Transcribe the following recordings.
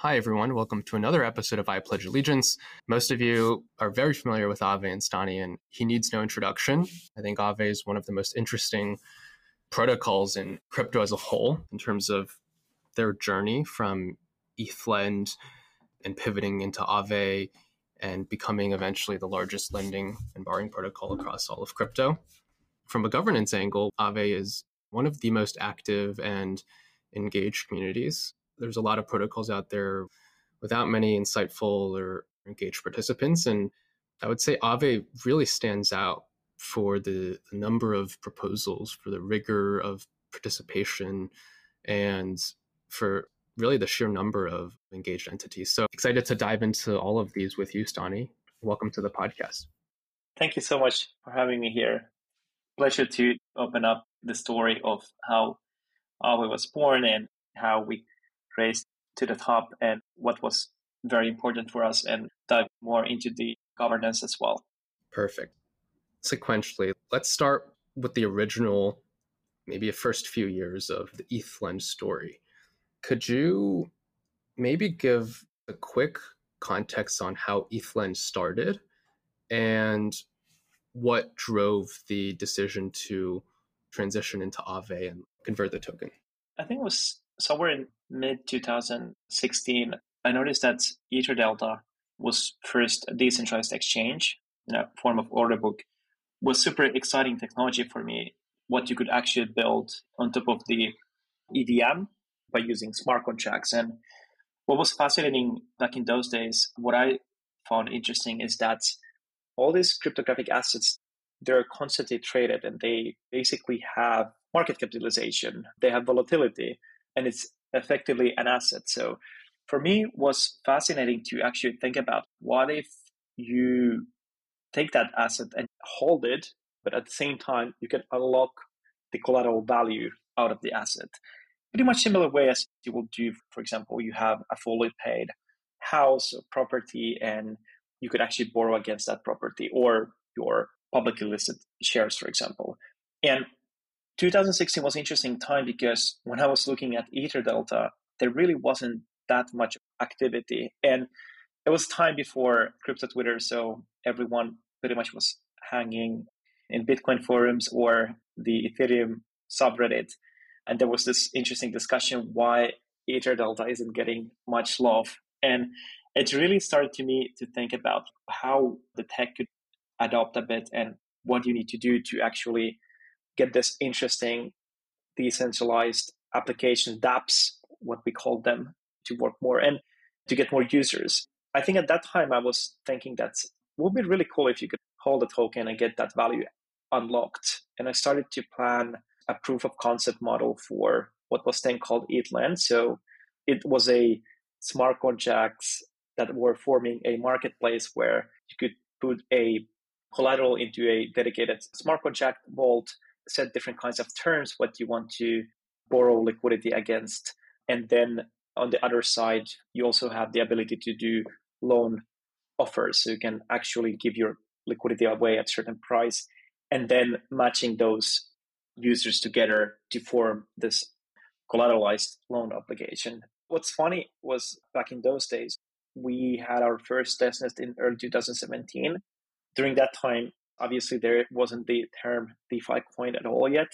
Hi, everyone. Welcome to another episode of I Pledge Allegiance. Most of you are very familiar with Aave and Stani, and he needs no introduction. I think Aave is one of the most interesting protocols in crypto as a whole in terms of their journey from ETHLend and pivoting into Aave and becoming eventually the largest lending and borrowing protocol across all of crypto. From a governance angle, Aave is one of the most active and engaged communities there's a lot of protocols out there without many insightful or engaged participants. And I would say Aave really stands out for the, the number of proposals, for the rigor of participation, and for really the sheer number of engaged entities. So excited to dive into all of these with you, Stani. Welcome to the podcast. Thank you so much for having me here. Pleasure to open up the story of how Aave was born and how we raised to the top and what was very important for us and dive more into the governance as well. Perfect. Sequentially, let's start with the original, maybe a first few years of the ETHLend story. Could you maybe give a quick context on how ETHLend started and what drove the decision to transition into Aave and convert the token? I think it was somewhere in mid 2016, I noticed that EtherDelta was first a decentralized exchange in a form of order book It was super exciting technology for me. What you could actually build on top of the EVM by using smart contracts. And what was fascinating back in those days, what I found interesting is that all these cryptographic assets, they're constantly traded and they basically have market capitalization. They have volatility and it's effectively an asset. So for me was fascinating to actually think about what if you take that asset and hold it, but at the same time you can unlock the collateral value out of the asset. Pretty much similar way as you will do, for example, you have a fully paid house or property and you could actually borrow against that property or your publicly listed shares, for example. And 2016 was interesting time because when I was looking at EtherDelta, there really wasn't that much activity. And it was time before crypto Twitter, so everyone pretty much was hanging in Bitcoin forums or the Ethereum subreddit. And there was this interesting discussion why EtherDelta isn't getting much love. And it really started to me to think about how the tech could adopt a bit and what you need to do to actually get this interesting decentralized application dApps, what we call them, to work more and to get more users. I think at that time I was thinking that would be really cool if you could hold a token and get that value unlocked. And I started to plan a proof of concept model for what was then called ETHLend. So it was a smart contracts that were forming a marketplace where you could put a collateral into a dedicated smart contract vault set different kinds of terms what you want to borrow liquidity against. And then on the other side, you also have the ability to do loan offers. So you can actually give your liquidity away at certain price and then matching those users together to form this collateralized loan obligation. What's funny was back in those days, we had our first testnet in early 2017. During that time, Obviously, there wasn't the term DeFi coin at all yet,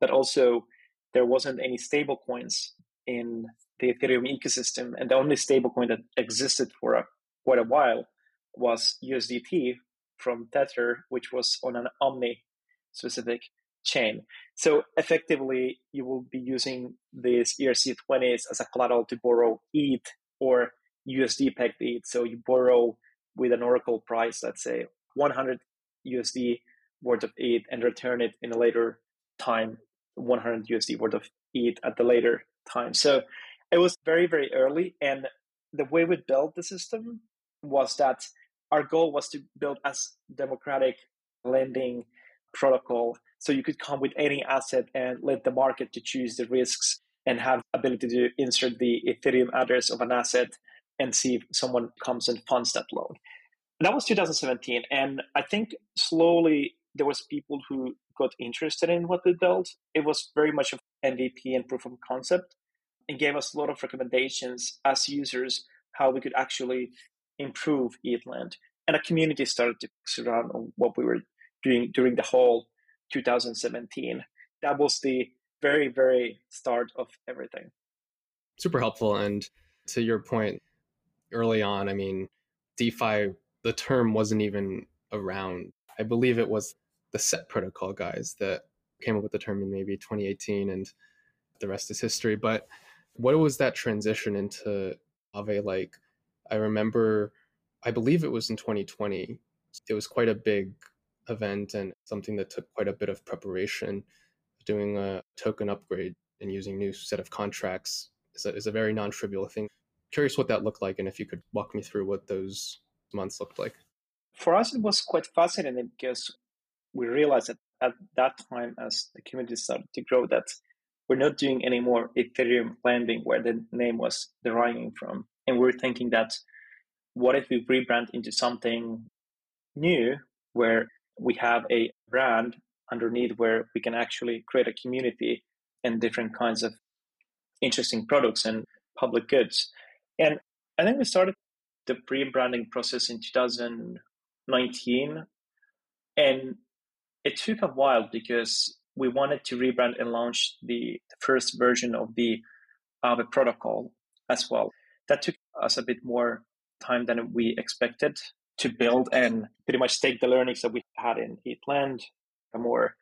but also there wasn't any stable coins in the Ethereum ecosystem. And the only stable coin that existed for a, quite a while was USDT from Tether, which was on an Omni specific chain. So effectively, you will be using these ERC20s as a collateral to borrow ETH or USD pegged ETH. So you borrow with an Oracle price, let's say 100 USD worth of ETH and return it in a later time, 100 USD worth of ETH at the later time. So it was very, very early. And the way we built the system was that our goal was to build as democratic lending protocol so you could come with any asset and let the market to choose the risks and have ability to insert the ethereum address of an asset and see if someone comes and funds that loan that was 2017 and i think slowly there was people who got interested in what we built it was very much of mvp and proof of concept and gave us a lot of recommendations as users how we could actually improve ETHLend. And a community started to surround on what we were doing during the whole 2017. That was the very, very start of everything. Super helpful. And to your point early on, I mean, DeFi, the term wasn't even around. I believe it was the set protocol guys that came up with the term in maybe 2018 and the rest is history. But what was that transition into Aave like? I remember, I believe it was in 2020. It was quite a big event and something that took quite a bit of preparation. Doing a token upgrade and using new set of contracts is a, is a very non-trivial thing. Curious what that looked like, and if you could walk me through what those months looked like. For us, it was quite fascinating because we realized that at that time, as the community started to grow, that we're not doing any more Ethereum lending where the name was deriving from. And we're thinking that what if we rebrand into something new where we have a brand underneath where we can actually create a community and different kinds of interesting products and public goods. And I think we started the pre-branding process in 2019 and it took a while because we wanted to rebrand and launch the, first version of the Aave protocol as well. That took us a bit more time than we expected to build and pretty much take the learnings that we had in ETHLend, a more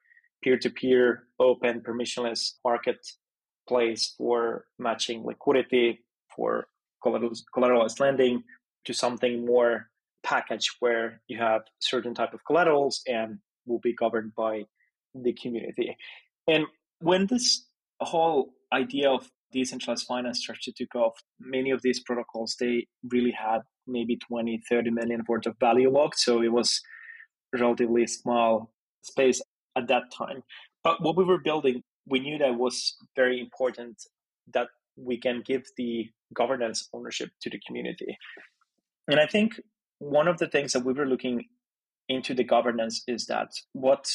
peer-to-peer, open, permissionless marketplace for matching liquidity for collateralized lending to something more packaged where you have certain type of collaterals and will be governed by the community. And when this whole idea of decentralized finance started to go off, many of these protocols, they really had maybe 20, 30 million worth of value locked. So it was relatively small space at that time. But what we were building, we knew that was very important that we can give the governance ownership to the community. And I think one of the things that we were looking into the governance is that what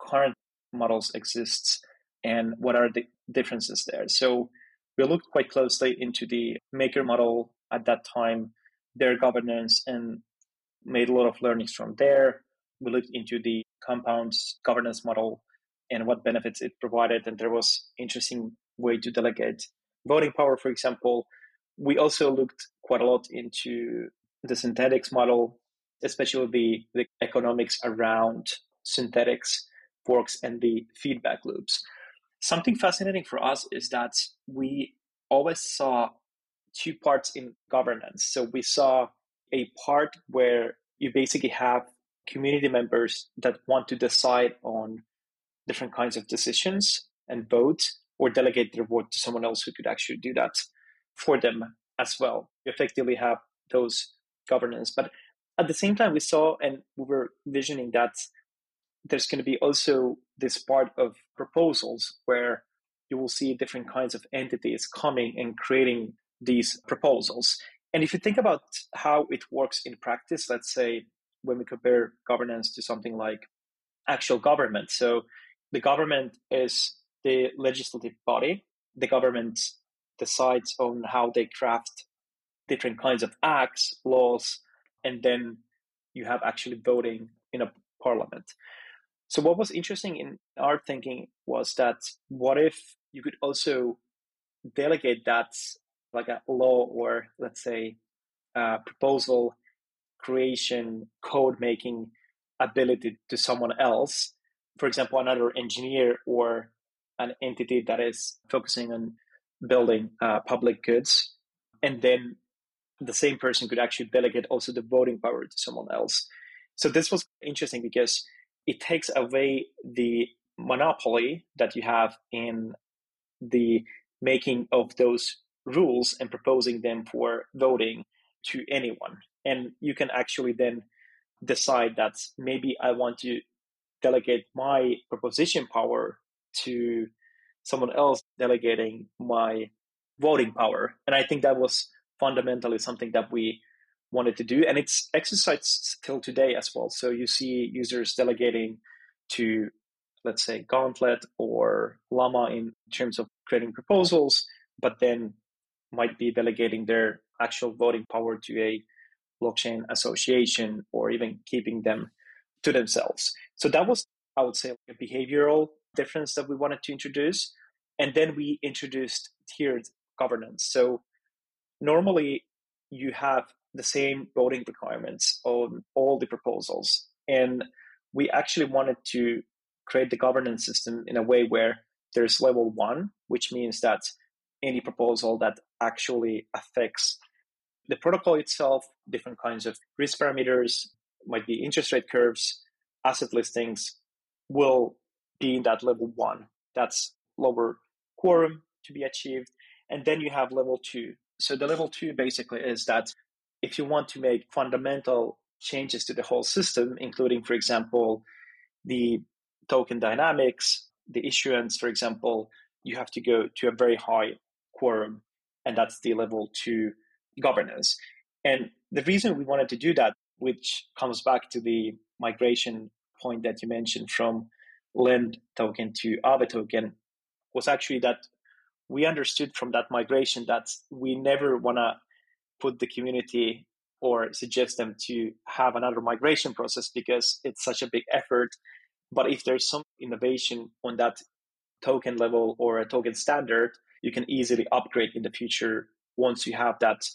current models exists and what are the differences there. So we looked quite closely into the maker model at that time their governance and made a lot of learnings from there. We looked into the compounds governance model and what benefits it provided, and there was interesting way to delegate voting power, for example. We also looked quite a lot into the Synthetix model, especially the, the economics around Synthetix forks and the feedback loops. Something fascinating for us is that we always saw two parts in governance. So we saw a part where you basically have community members that want to decide on different kinds of decisions and vote or delegate their vote to someone else who could actually do that for them as well. You effectively have those governance. But at the same time, we saw and we were visioning that there's going to be also this part of proposals where you will see different kinds of entities coming and creating these proposals. And if you think about how it works in practice, let's say when we compare governance to something like actual government. So the government is the legislative body. The government decides on how they craft different kinds of acts, laws, and then you have actually voting in a parliament. So what was interesting in our thinking was that what if you could also delegate that like a law or let's say proposal creation code making ability to someone else for example another engineer or an entity that is focusing on building uh, public goods and then the same person could actually delegate also the voting power to someone else so this was interesting because it takes away the monopoly that you have in the making of those rules and proposing them for voting to anyone. And you can actually then decide that maybe I want to delegate my proposition power to someone else delegating my voting power. And I think that was fundamentally something that we wanted to do. And it's exercised still today as well. So you see users delegating to, let's say, Gauntlet or Llama in terms of creating proposals but then might be delegating their actual voting power to a blockchain association or even keeping them to themselves. So that was, I would say, a behavioral difference that we wanted to introduce. And then we introduced tiered governance. So normally you have the same voting requirements on all the proposals. And we actually wanted to create the governance system in a way where there's level one, which means that any proposal that actually affects the protocol itself, different kinds of risk parameters, might be interest rate curves, asset listings, will be in that level one. That's lower quorum to be achieved. And then you have level two. So the level two basically is that if you want to make fundamental changes to the whole system, including, for example, the token dynamics, the issuance, for example, you have to go to a very high quorum, and that's the level two governance. And the reason we wanted to do that, which comes back to the migration point that you mentioned from Lend token to Aave token, was actually that we understood from that migration that we never want to put the community or suggest them to have another migration process because it's such a big effort. But if there's some innovation on that token level or a token standard, you can easily upgrade in the future once you have that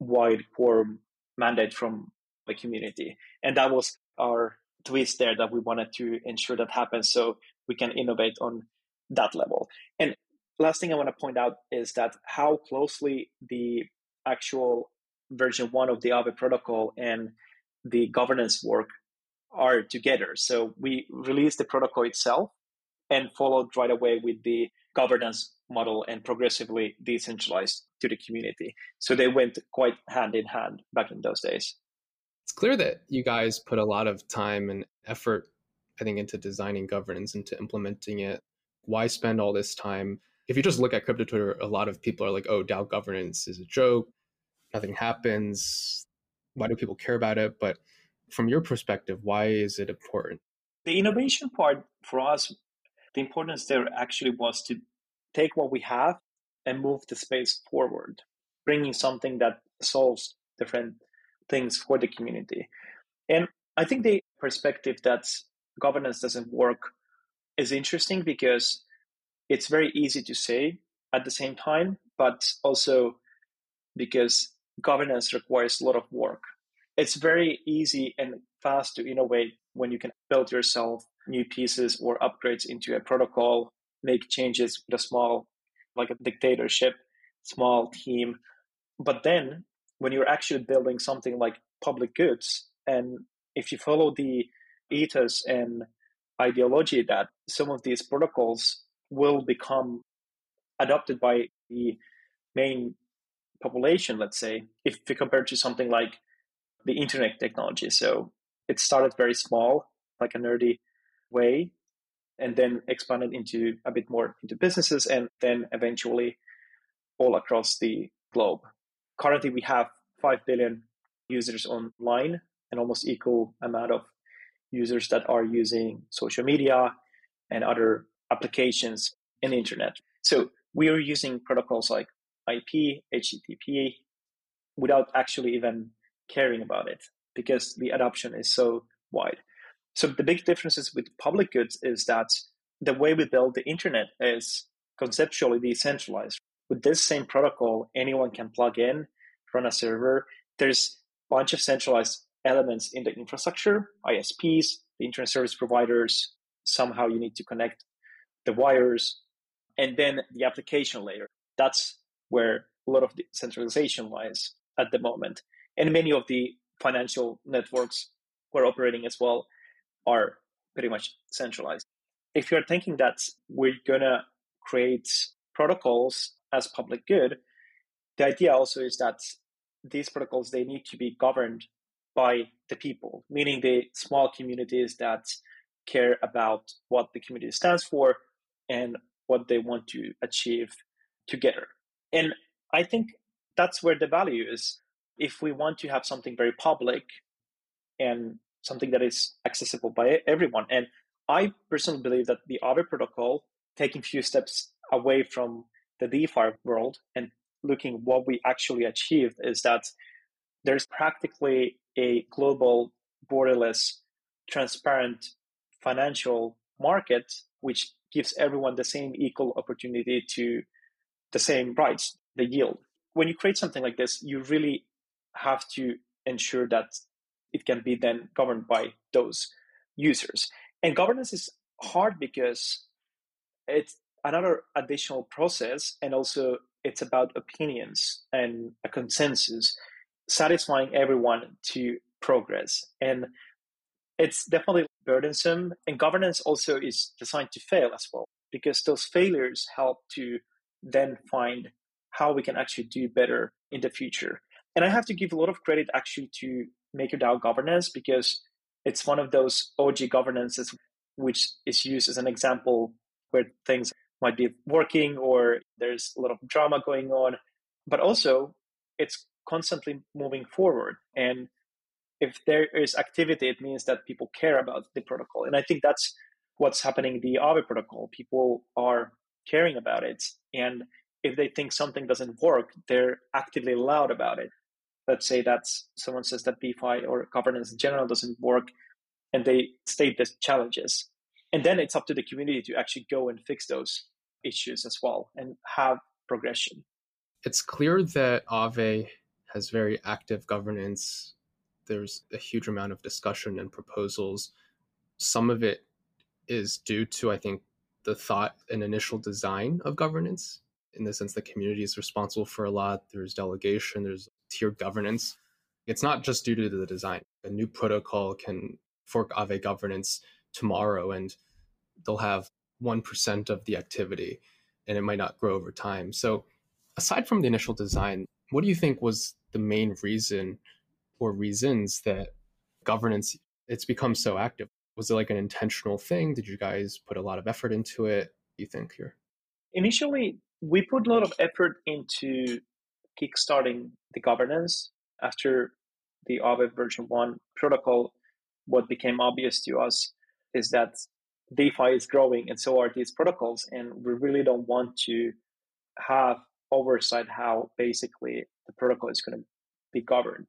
wide quorum mandate from the community. And that was our twist there that we wanted to ensure that happens so we can innovate on that level. And last thing I want to point out is that how closely the actual version one of the Aave protocol and the governance work are together. So we released the protocol itself and followed right away with the governance model and progressively decentralized to the community. So they went quite hand in hand back in those days. It's clear that you guys put a lot of time and effort, I think, into designing governance, into implementing it. Why spend all this time? If you just look at crypto Twitter, a lot of people are like, oh, DAO governance is a joke. Nothing happens. Why do people care about it? But from your perspective, why is it important? The innovation part for us, the importance there actually was to take what we have and move the space forward, bringing something that solves different things for the community. And I think the perspective that governance doesn't work is interesting because it's very easy to say at the same time, but also because governance requires a lot of work. It's very easy and fast to innovate when you can build yourself new pieces or upgrades into a protocol, make changes with a small, like a dictatorship, small team. But then when you're actually building something like public goods, and if you follow the ethos and ideology that some of these protocols will become adopted by the main population, let's say, if you compare to something like the internet technology. So it started very small, like a nerdy way, and then expanded into a bit more into businesses and then eventually all across the globe. Currently, we have 5 billion users online and almost equal amount of users that are using social media and other applications the internet. So we are using protocols like IP, HTTP without actually even caring about it because the adoption is so wide. So the big differences with public goods is that the way we build the internet is conceptually decentralized. With this same protocol, anyone can plug in, run a server. There's a bunch of centralized elements in the infrastructure, ISPs, the internet service providers. Somehow you need to connect the wires. And then the application layer. That's where a lot of the centralization lies at the moment. And many of the financial networks who are operating as well are pretty much centralized. If you're thinking that we're going to create protocols as public good, the idea also is that these protocols they need to be governed by the people, meaning the small communities that care about what the community stands for and what they want to achieve together. And I think that's where the value is. If we want to have something very public and something that is accessible by everyone, and I personally believe that the Aave protocol, taking few steps away from the DeFi world and looking what we actually achieved is that there's practically a global, borderless, transparent financial market which gives everyone the same equal opportunity to the same rights, the yield. When you create something like this, you really have to ensure that it can be then governed by those users. And governance is hard because it's another additional process and also it's about opinions and a consensus satisfying everyone to progress and it's definitely burdensome and governance also is designed to fail as well because those failures help to then find how we can actually do better in the future. And i have to give a lot of credit actually to MakerDAO governance because it's one of those og governances which is used as an example where things might be working or there's a lot of drama going on. But also it's constantly moving forward and if there is activity it means that people care about the protocol and i think that's what's happening in the Aave protocol people are caring about it and if they think something doesn't work they're actively loud about it let's say that someone says that DeFi or governance in general doesn't work and they state the challenges and then it's up to the community to actually go and fix those issues as well and have progression. It's clear that Aave has very active governance. There's a huge amount of discussion and proposals. Some of it is due to, I think, the thought and initial design of governance. In the sense, the community is responsible for a lot. There's delegation, there's tiered governance. It's not just due to the design. A new protocol can fork Aave governance tomorrow and they'll have 1% of the activity and it might not grow over time. So, aside from the initial design, what do you think was the main reason or reasons that governance it's become so active? Was it like an intentional thing? Did you guys put a lot of effort into it? You think here? Initially, we put a lot of effort into kickstarting the governance after the Aave version 1 protocol. What became obvious to us is that DeFi is growing and so are these protocols. And we really don't want to have oversight how basically the protocol is going to be governed.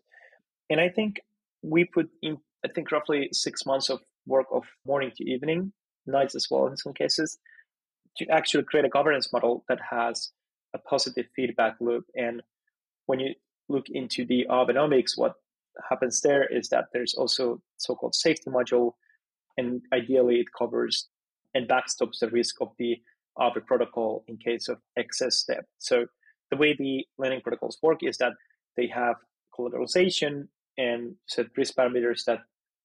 And I think we put in, I think, roughly six months of work of morning to evening, nights as well in some cases, to actually create a governance model that has a positive feedback loop. And when you look into the Aavenomics, what happens there is that there's also so-called safety module and ideally it covers and backstops the risk of the Aave protocol in case of excess step. So the way the lending protocols work is that they have collateralization and set risk parameters that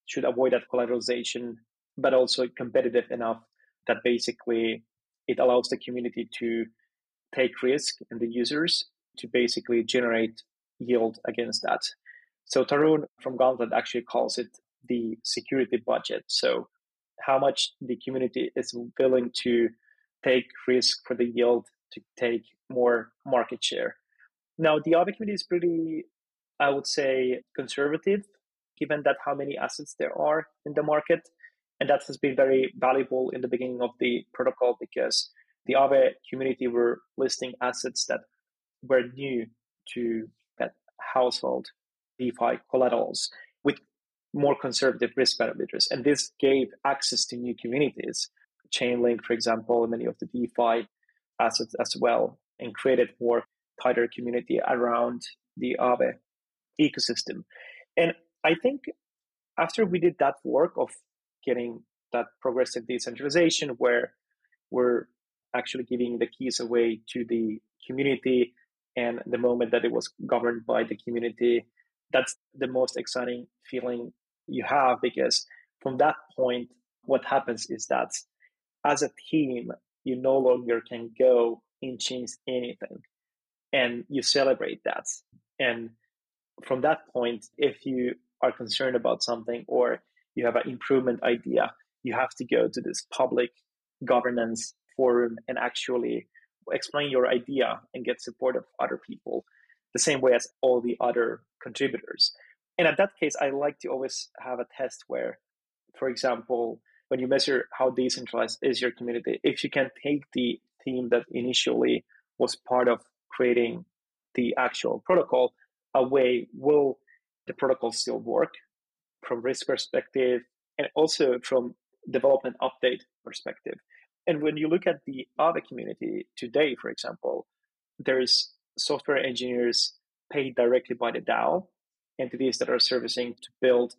should avoid that collateralization, but also competitive enough that basically it allows the community to take risk and the users to basically generate yield against that. So Tarun from Gauntlet actually calls it the security budget. So, how much the community is willing to take risk for the yield to take more market share. Now, the Aave community is pretty, I would say, conservative, given that how many assets there are in the market. And that has been very valuable in the beginning of the protocol because the Aave community were listing assets that were new to that household DeFi collaterals with more conservative risk parameters. And this gave access to new communities, Chainlink, for example, many of the DeFi assets as well, and created more tighter community around the Aave ecosystem. And I think after we did that work of getting that progressive decentralization where we're actually giving the keys away to the community and the moment that it was governed by the community that's the most exciting feeling you have because from that point, what happens is that as a team, you no longer can go and change anything and you celebrate that. And from that point, if you are concerned about something or you have an improvement idea, you have to go to this public governance forum and actually explain your idea and get support of other people the same way as all the other contributors. And at that case, I like to always have a test where, for example, when you measure how decentralized is your community, if you can take the team that initially was part of creating the actual protocol, a way will the protocol still work from risk perspective and also from development update perspective. And when you look at the Aave community today, for example, there's software engineers paid directly by the DAO entities that are servicing to build.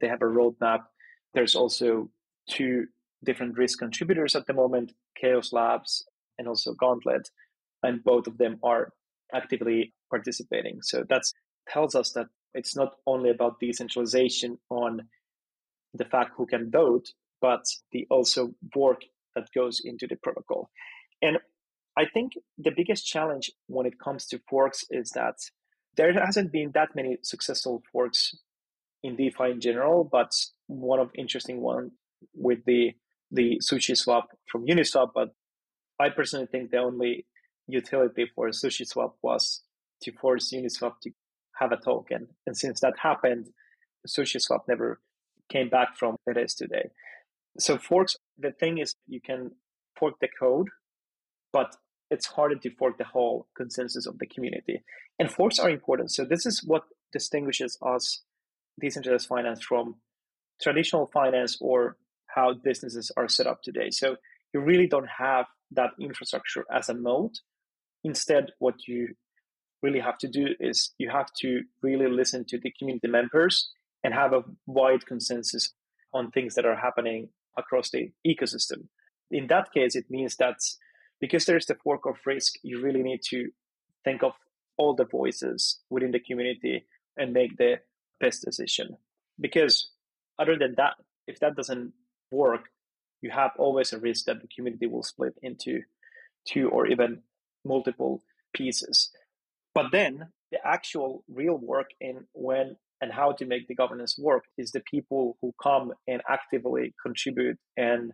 They have a roadmap. There's also two different risk contributors at the moment, Chaos Labs and also Gauntlet, and both of them are actively participating. So that tells us that it's not only about decentralization on the fact who can vote, but the also work that goes into the protocol. And I think the biggest challenge when it comes to forks is that there hasn't been that many successful forks in DeFi in general, but one of interesting one with the the SushiSwap from Uniswap. But I personally think the only utility for SushiSwap was to force Uniswap to have a token. And since that happened, SushiSwap never came back from it is today. So forks, the thing is you can fork the code, but it's harder to fork the whole consensus of the community. And forks are important. So this is what distinguishes us, decentralized finance, from traditional finance or how businesses are set up today. So you really don't have that infrastructure as a moat. Instead, what you really have to do is you have to really listen to the community members and have a wide consensus on things that are happening across the ecosystem. In that case, it means that because there's the fork of risk, you really need to think of all the voices within the community and make the best decision. Because other than that, if that doesn't work, you have always a risk that the community will split into two or even multiple pieces. But then the actual real work in when and how to make the governance work is the people who come and actively contribute and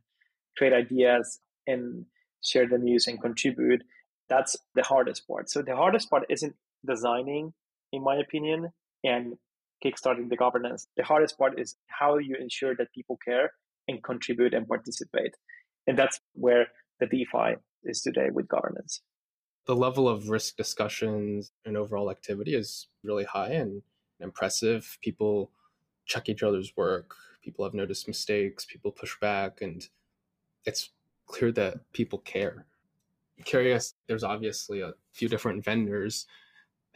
create ideas and share the news and contribute. That's the hardest part. So the hardest part isn't designing, in my opinion, and kickstarting the governance. The hardest part is how you ensure that people care and contribute and participate. And that's where the DeFi is today with governance. The level of risk discussions and overall activity is really high and impressive. People check each other's work. People have noticed mistakes. People push back, and it's clear that people care. I'm curious, there's obviously a few different vendors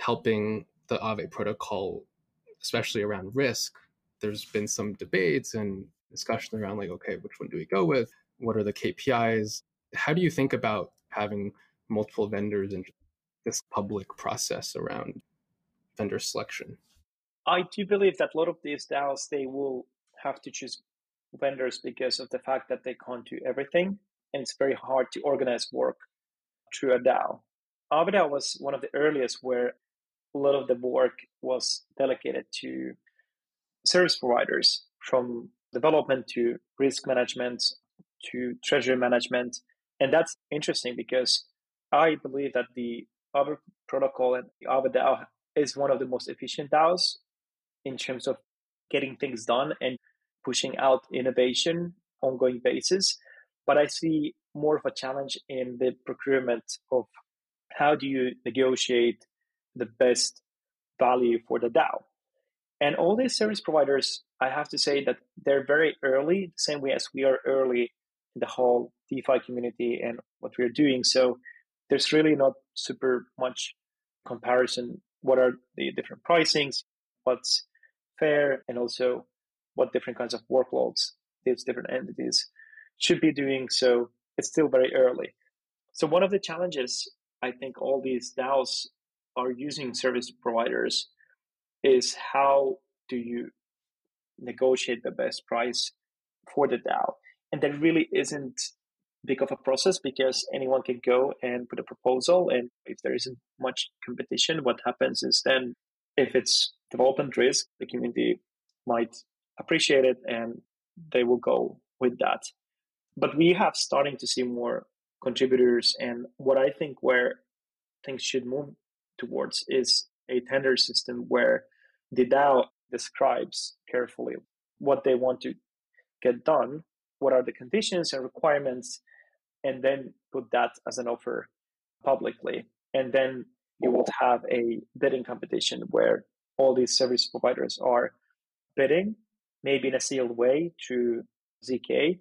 helping the Aave protocol, especially around risk. There's been some debates and discussion around like, okay, which one do we go with? What are the KPIs? How do you think about having multiple vendors and this public process around vendor selection? I do believe that a lot of these DAOs they will have to choose vendors because of the fact that they can't do everything, and it's very hard to organize work through a DAO. Aave was one of the earliest where a lot of the work was delegated to service providers from development to risk management to treasury management. And that's interesting because I believe that the Aave protocol and the DAO is one of the most efficient DAOs in terms of getting things done and pushing out innovation ongoing basis. But I see more of a challenge in the procurement of how do you negotiate the best value for the DAO. And all these service providers, I have to say that they're very early, the same way as we are early in the whole DeFi community and what we're doing. So there's really not super much comparison. What are the different pricings? What's fair and also what different kinds of workloads these different entities should be doing. So it's still very early. So one of the challenges I think all these DAOs are using service providers is how do you negotiate the best price for the DAO? And there really isn't big of a process because anyone can go and put a proposal. And if there isn't much competition, what happens is then if it's development risk, the community might appreciate it and they will go with that. But we have starting to see more contributors and what I think where things should move towards is a tender system where the DAO describes carefully what they want to get done, what are the conditions and requirements, and then put that as an offer publicly. And then you will have a bidding competition where all these service providers are bidding, maybe in a sealed way through ZK,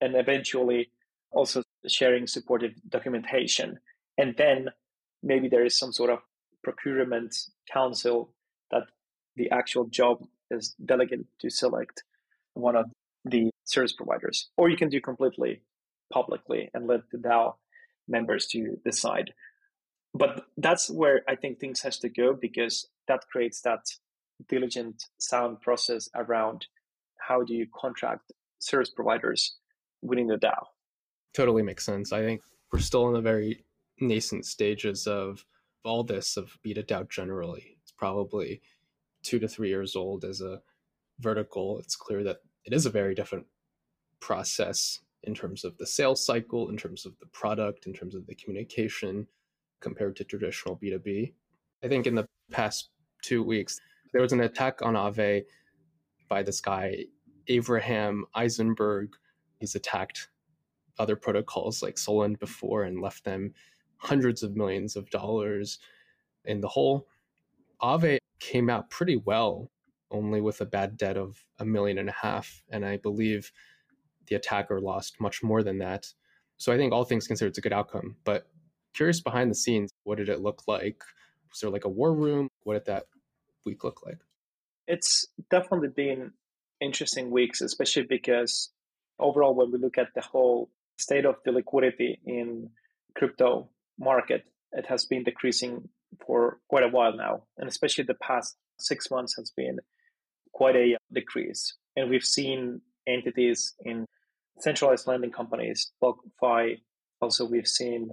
and eventually also sharing supportive documentation. And then maybe there is some sort of procurement council that the actual job is delegated to select one of the service providers. Or you can do completely publicly and let the DAO members to decide. But that's where I think things has to go because that creates that diligent sound process around how do you contract service providers within the DAO. Totally makes sense. I think we're still in the very nascent stages of all this of Beta DAO generally. It's probably two to three years old as a vertical. It's clear that it is a very different process in terms of the sales cycle, in terms of the product, in terms of the communication compared to traditional B2B. I think in the past two weeks, there was an attack on Aave by this guy, Avraham Eisenberg. He's attacked other protocols like Solend before and left them hundreds of millions of dollars in the hole. Aave came out pretty well, only with a bad debt of a million and a half. And I believe the attacker lost much more than that. So I think all things considered, it's a good outcome. But curious behind the scenes, what did it look like? Was there like a war room? What did that week look like? It's definitely been interesting weeks, especially because overall, when we look at the whole state of the liquidity in crypto market, it has been decreasing for quite a while now. And especially the past six months has been quite a decrease. And we've seen entities in centralized lending companies, BlockFi, also we've seen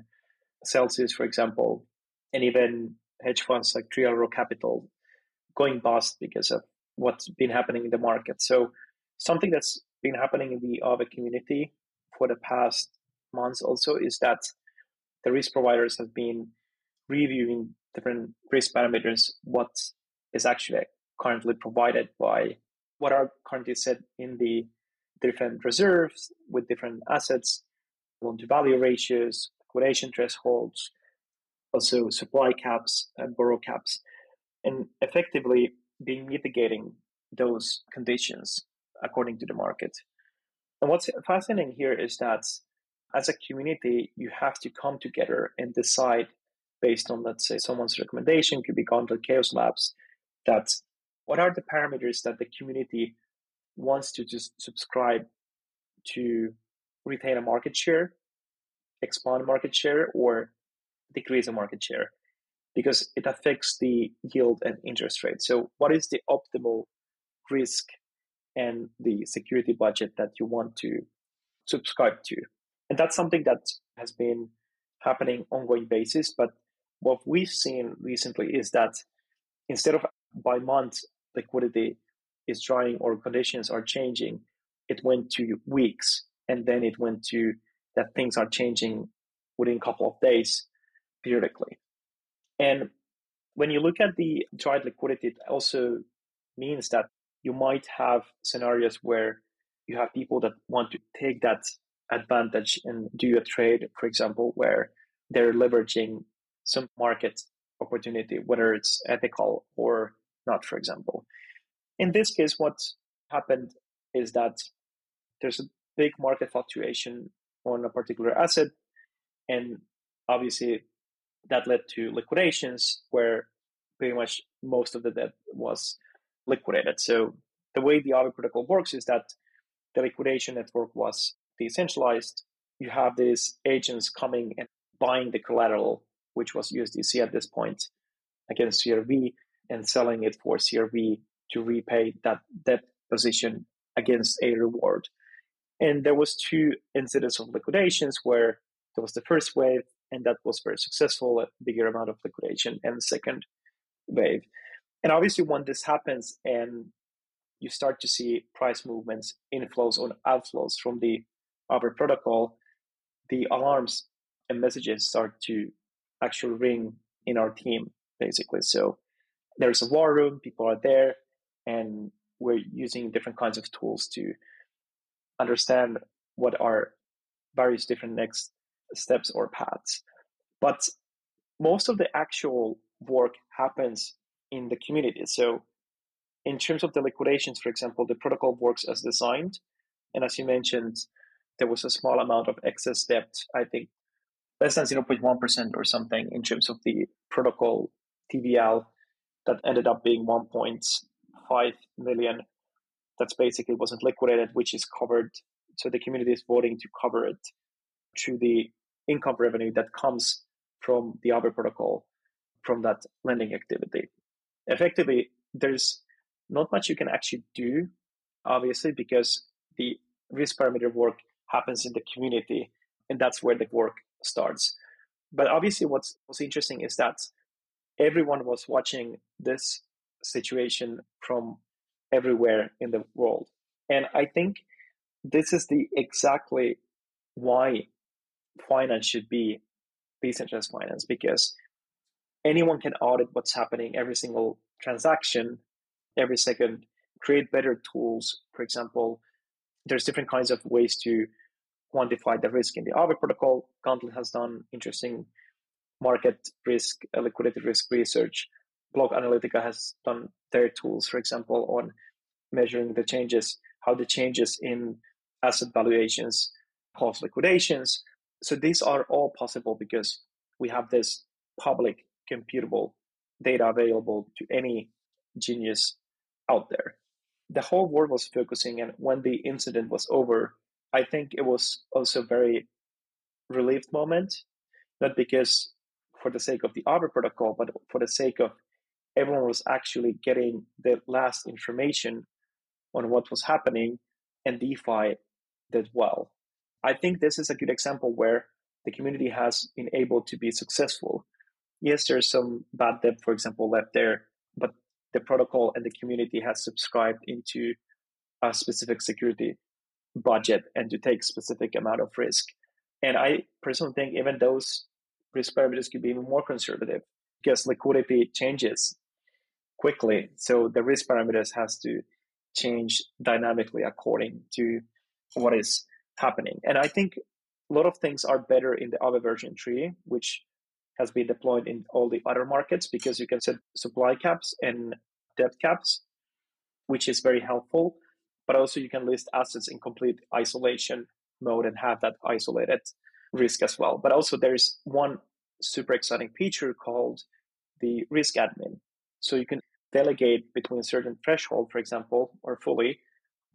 Celsius, for example, and even hedge funds like Arrows Capital going bust because of what's been happening in the market. So something that's been happening in the Aave community for the past months also is that the risk providers have been reviewing different risk parameters, what is actually currently provided by what are currently set in the different reserves with different assets, loan to value ratios, liquidation thresholds, also supply caps and borrow caps, and effectively being mitigating those conditions according to the market. And what's fascinating here is that as a community, you have to come together and decide based on, let's say, someone's recommendation, could be Gauntlet Chaos Labs, that what are the parameters that the community wants to just subscribe to retain a market share, expand market share, or decrease a market share, because it affects the yield and interest rate. So, what is the optimal risk and the security budget that you want to subscribe to? And that's something that has been happening ongoing basis. But what we've seen recently is that instead of by month liquidity is drying or conditions are changing, it went to weeks and then it went to that things are changing within a couple of days periodically. And when you look at the dried liquidity, it also means that you might have scenarios where you have people that want to take that advantage and do a trade, for example, where they're leveraging some market opportunity, whether it's ethical or not, for example. In this case, what happened is that there's a big market fluctuation on a particular asset, and obviously that led to liquidations where pretty much most of the debt was liquidated. So the way the Aave protocol works is that the liquidation network was decentralized. You have these agents coming and buying the collateral, which was USDC at this point, against CRV and selling it for CRV to repay that debt position against a reward. And there was two incidents of liquidations where there was the first wave, and that was very successful, a bigger amount of liquidation, and the second wave. And obviously, when this happens and you start to see price movements, inflows or outflows from the Aave protocol, the alarms and messages start to actually ring in our team, basically. So there's a war room, people are there, and we're using different kinds of tools to understand what are various different next steps or paths. But most of the actual work happens in the community. So, in terms of the liquidations, for example, the protocol works as designed. And as you mentioned, there was a small amount of excess debt, I think less than 0.1% or something in terms of the protocol TVL that ended up being 1.5 million. That's basically wasn't liquidated, which is covered. So the community is voting to cover it through the income revenue that comes from the Aave protocol from that lending activity. Effectively, there's not much you can actually do, obviously, because the risk parameter work happens in the community, and that's where the work starts. But obviously, what's, what's interesting is that everyone was watching this situation from everywhere in the world. And I think this is the exactly why finance should be decentralized finance because anyone can audit what's happening every single transaction every second create better tools for example there's different kinds of ways to quantify the risk in the Aave protocol. Gauntlet has done interesting market risk, liquidity risk research. Block Analytica has done their tools, for example, on measuring the changes, how the changes in asset valuations cause liquidations. So these are all possible because we have this public computable data available to any genius out there. The whole world was focusing, and when the incident was over, I think it was also a very relieved moment, not because for the sake of the Aave protocol, but for the sake of everyone was actually getting the last information on what was happening, and DeFi did well. I think this is a good example where the community has been able to be successful. Yes, there's some bad debt, for example, left there, but the protocol and the community has subscribed into a specific security budget and to take specific amount of risk. And I personally think even those risk parameters could be even more conservative because liquidity changes quickly. So the risk parameters has to change dynamically according to what is happening. And I think a lot of things are better in the Aave version 3, which has been deployed in all the other markets because you can set supply caps and debt caps, which is very helpful but also you can list assets in complete isolation mode and have that isolated risk as well. But also there's one super exciting feature called the risk admin. So you can delegate between a certain threshold, for example, or fully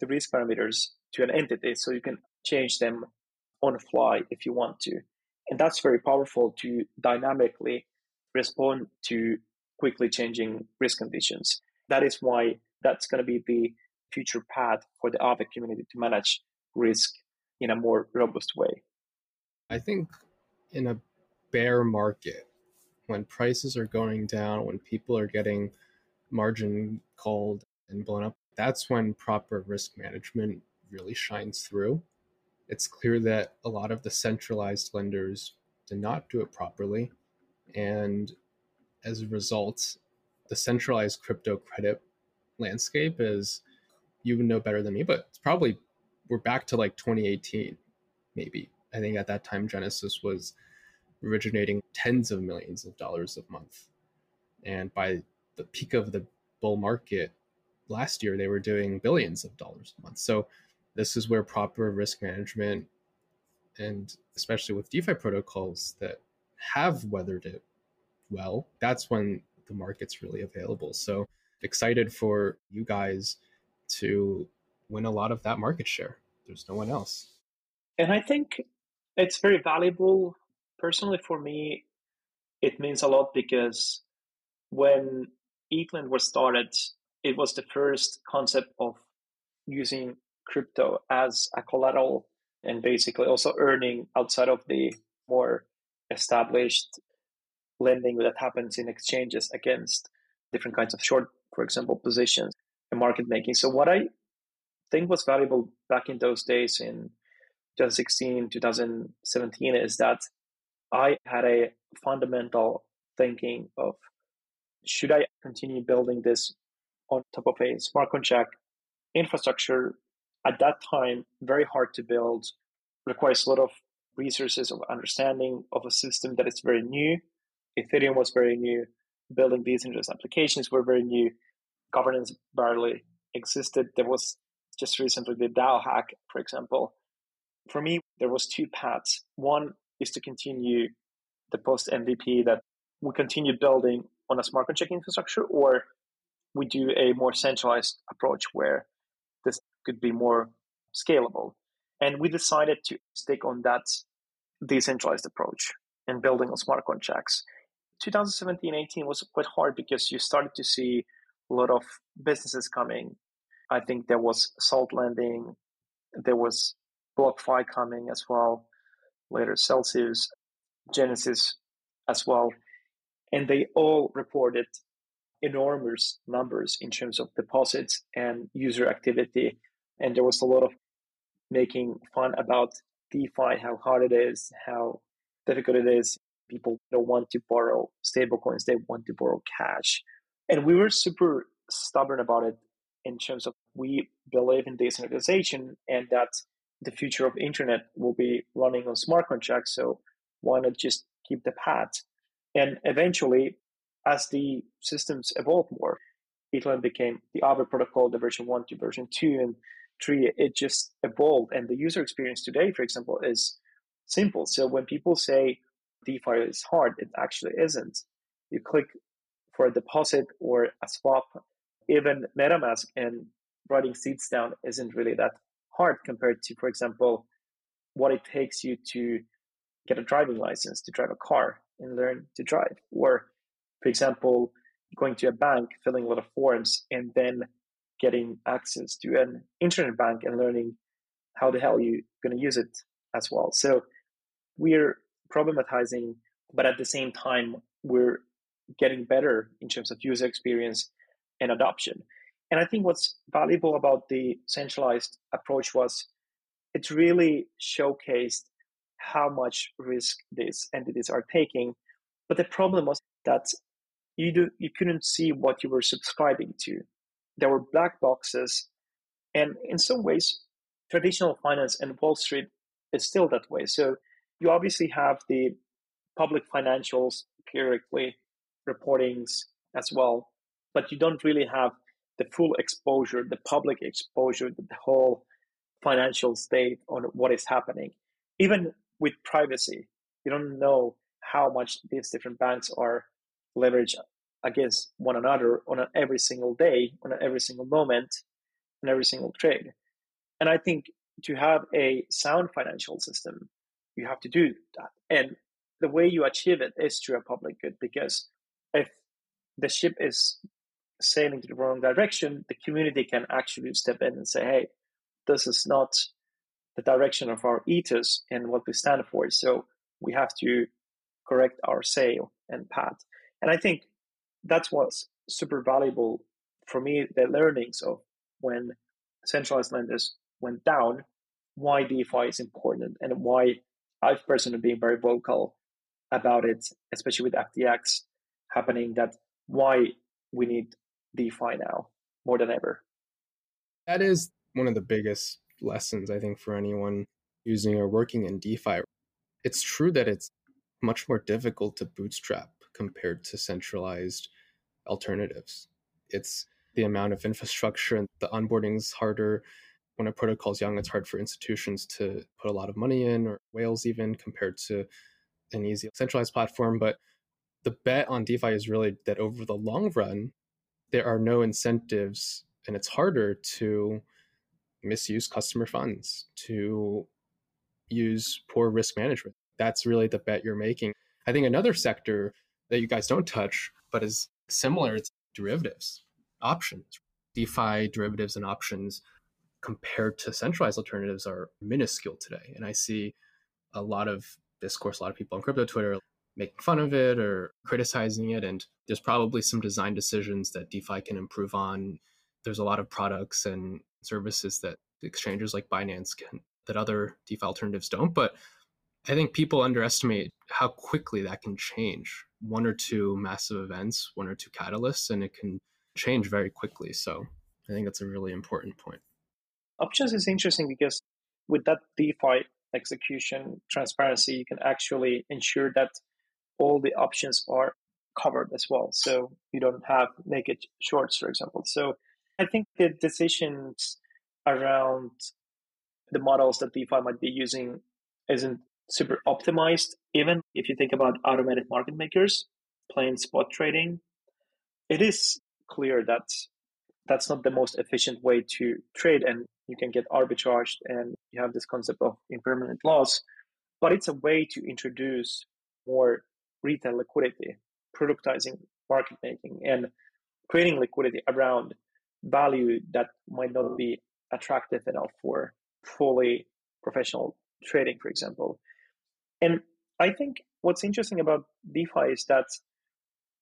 the risk parameters to an entity. So you can change them on the fly if you want to. And that's very powerful to dynamically respond to quickly changing risk conditions. That is why that's going to be the future path for the Aave community to manage risk in a more robust way? I think in a bear market, when prices are going down, when people are getting margin called and blown up, that's when proper risk management really shines through. It's clear that a lot of the centralized lenders did not do it properly. And as a result, the centralized crypto credit landscape is you would know better than me, but it's probably we're back to like 2018, maybe. I think at that time Genesis was originating tens of millions of dollars a month. And by the peak of the bull market last year, they were doing billions of dollars a month. So this is where proper risk management and especially with DeFi protocols that have weathered it well, that's when the market's really available. So excited for you guys to win a lot of that market share. There's no one else. And I think it's very valuable. Personally, for me, it means a lot because when ETHLend was started, it was the first concept of using crypto as a collateral and basically also earning outside of the more established lending that happens in exchanges against different kinds of short, for example, positions and market making. So what I think was valuable back in those days in 2016, 2017 is that I had a fundamental thinking of should I continue building this on top of a smart contract infrastructure at that time very hard to build requires a lot of resources of understanding of a system that is very new Ethereum was very new, building these interest applications were very new, governance barely existed. There was just recently the DAO hack, for example. For me, there was two paths. One is to continue the post MVP that we continue building on a smart contract infrastructure, or we do a more centralized approach where this could be more scalable. And we decided to stick on that decentralized approach and building on smart contracts. 2017 18 was quite hard because you started to see a lot of businesses coming. I think there was Salt Lending, there was BlockFi coming as well, later Celsius, Genesis as well. And they all reported enormous numbers in terms of deposits and user activity. And there was a lot of making fun about DeFi, how hard it is, how difficult it is. People don't want to borrow stablecoins, they want to borrow cash. And we were super stubborn about it in terms of we believe in decentralization and that the future of internet will be running on smart contracts. So why not just keep the path? And eventually, as the systems evolved more, Ethereum became the other protocol, the version one to version two, and three. It just evolved, and the user experience today, for example, is simple. So when people say DeFi is hard, it actually isn't. You click for a deposit or a swap, even MetaMask and writing seeds down isn't really that hard compared to, for example, what it takes you to get a driving license to drive a car and learn to drive. Or, for example, going to a bank, filling a lot of forms, and then getting access to an internet bank and learning how the hell you're going to use it as well. So we're problematizing, but at the same time, we're getting better in terms of user experience and adoption. And I think what's valuable about the centralized approach was it really showcased how much risk these entities are taking. But the problem was that you do you couldn't see what you were subscribing to. There were black boxes, and in some ways, traditional finance and Wall Street is still that way. So you obviously have the public financials periodically reportings as well, but you don't really have the full exposure, the public exposure, the whole financial state on what is happening. Even with privacy, you don't know how much these different banks are leveraged against one another on every single day, on every single moment, on every single trade. And I think to have a sound financial system, you have to do that. And the way you achieve it is through a public good because if the ship is sailing to the wrong direction, the community can actually step in and say, hey, this is not the direction of our ethos and what we stand for. So we have to correct our sail and path. And I think that's what's super valuable for me, the learnings of when centralized lenders went down, why DeFi is important and why I've personally been very vocal about it, especially with FTX happening, that why we need DeFi now more than ever. That is one of the biggest lessons, I think, for anyone using or working in DeFi. It's true that it's much more difficult to bootstrap compared to centralized alternatives. It's the amount of infrastructure and the onboarding is harder. When a protocol is young, it's hard for institutions to put a lot of money in, or whales even, compared to an easy centralized platform. But the bet on DeFi is really that over the long run, there are no incentives and it's harder to misuse customer funds, to use poor risk management. That's really the bet you're making. I think another sector that you guys don't touch, but is similar, it's derivatives, options. DeFi derivatives and options compared to centralized alternatives are minuscule today. And I see a lot of discourse, a lot of people on crypto Twitter making fun of it or criticizing it. And there's probably some design decisions that DeFi can improve on. There's a lot of products and services that exchanges like Binance can that other DeFi alternatives don't. But I think people underestimate how quickly that can change. One or two massive events, one or two catalysts, and it can change very quickly. So I think that's a really important point. Options is interesting because with that DeFi execution transparency, you can actually ensure that all the options are covered as well. So you don't have naked shorts, for example. So I think the decisions around the models that DeFi might be using isn't super optimized. Even if you think about automated market makers playing spot trading, it is clear that that's not the most efficient way to trade and you can get arbitraged and you have this concept of impermanent loss but it's a way to introduce more retail liquidity productizing market making and creating liquidity around value that might not be attractive enough for fully professional trading for example and i think what's interesting about defi is that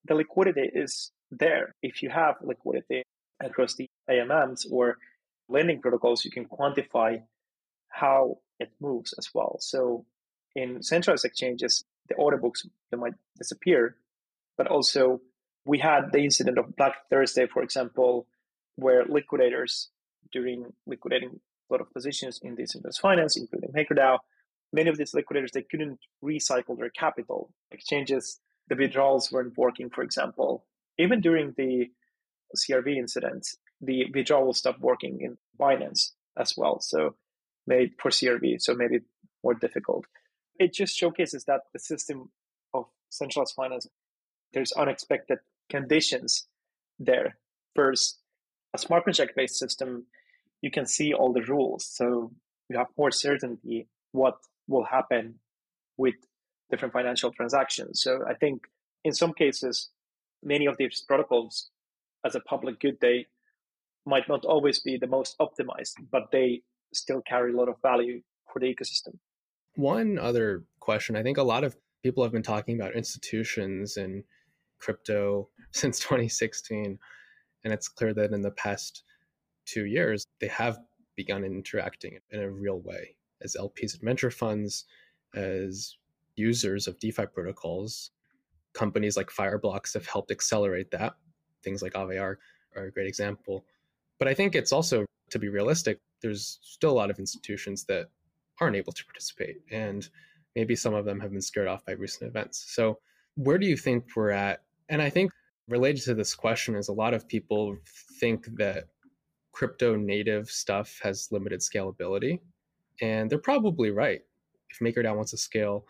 the liquidity is there if you have liquidity across the AMMs or lending protocols, you can quantify how it moves as well. So in centralized exchanges, the order books they might disappear, but also we had the incident of Black Thursday, for example, where liquidators during liquidating a lot of positions in decentralized finance, including MakerDAO, many of these liquidators they couldn't recycle their capital. Exchanges, the withdrawals weren't working, for example. Even during the CRV incident, the withdrawal stopped working in Binance as well. So made for CRV, so made it more difficult. It just showcases that the system of centralized finance, there's unexpected conditions there. First, a smart contract based system, you can see all the rules. So you have more certainty what will happen with different financial transactions. So I think in some cases, many of these protocols as a public good, they might not always be the most optimized, but they still carry a lot of value for the ecosystem. One other question I think a lot of people have been talking about institutions and crypto since 2016. And it's clear that in the past two years, they have begun interacting in a real way as LPs and venture funds, as users of DeFi protocols. Companies like Fireblocks have helped accelerate that things like are, are a great example. But I think it's also, to be realistic, there's still a lot of institutions that aren't able to participate. And maybe some of them have been scared off by recent events. So, where do you think we're at? And I think related to this question is a lot of people think that crypto native stuff has limited scalability. And they're probably right. If MakerDAO wants to scale,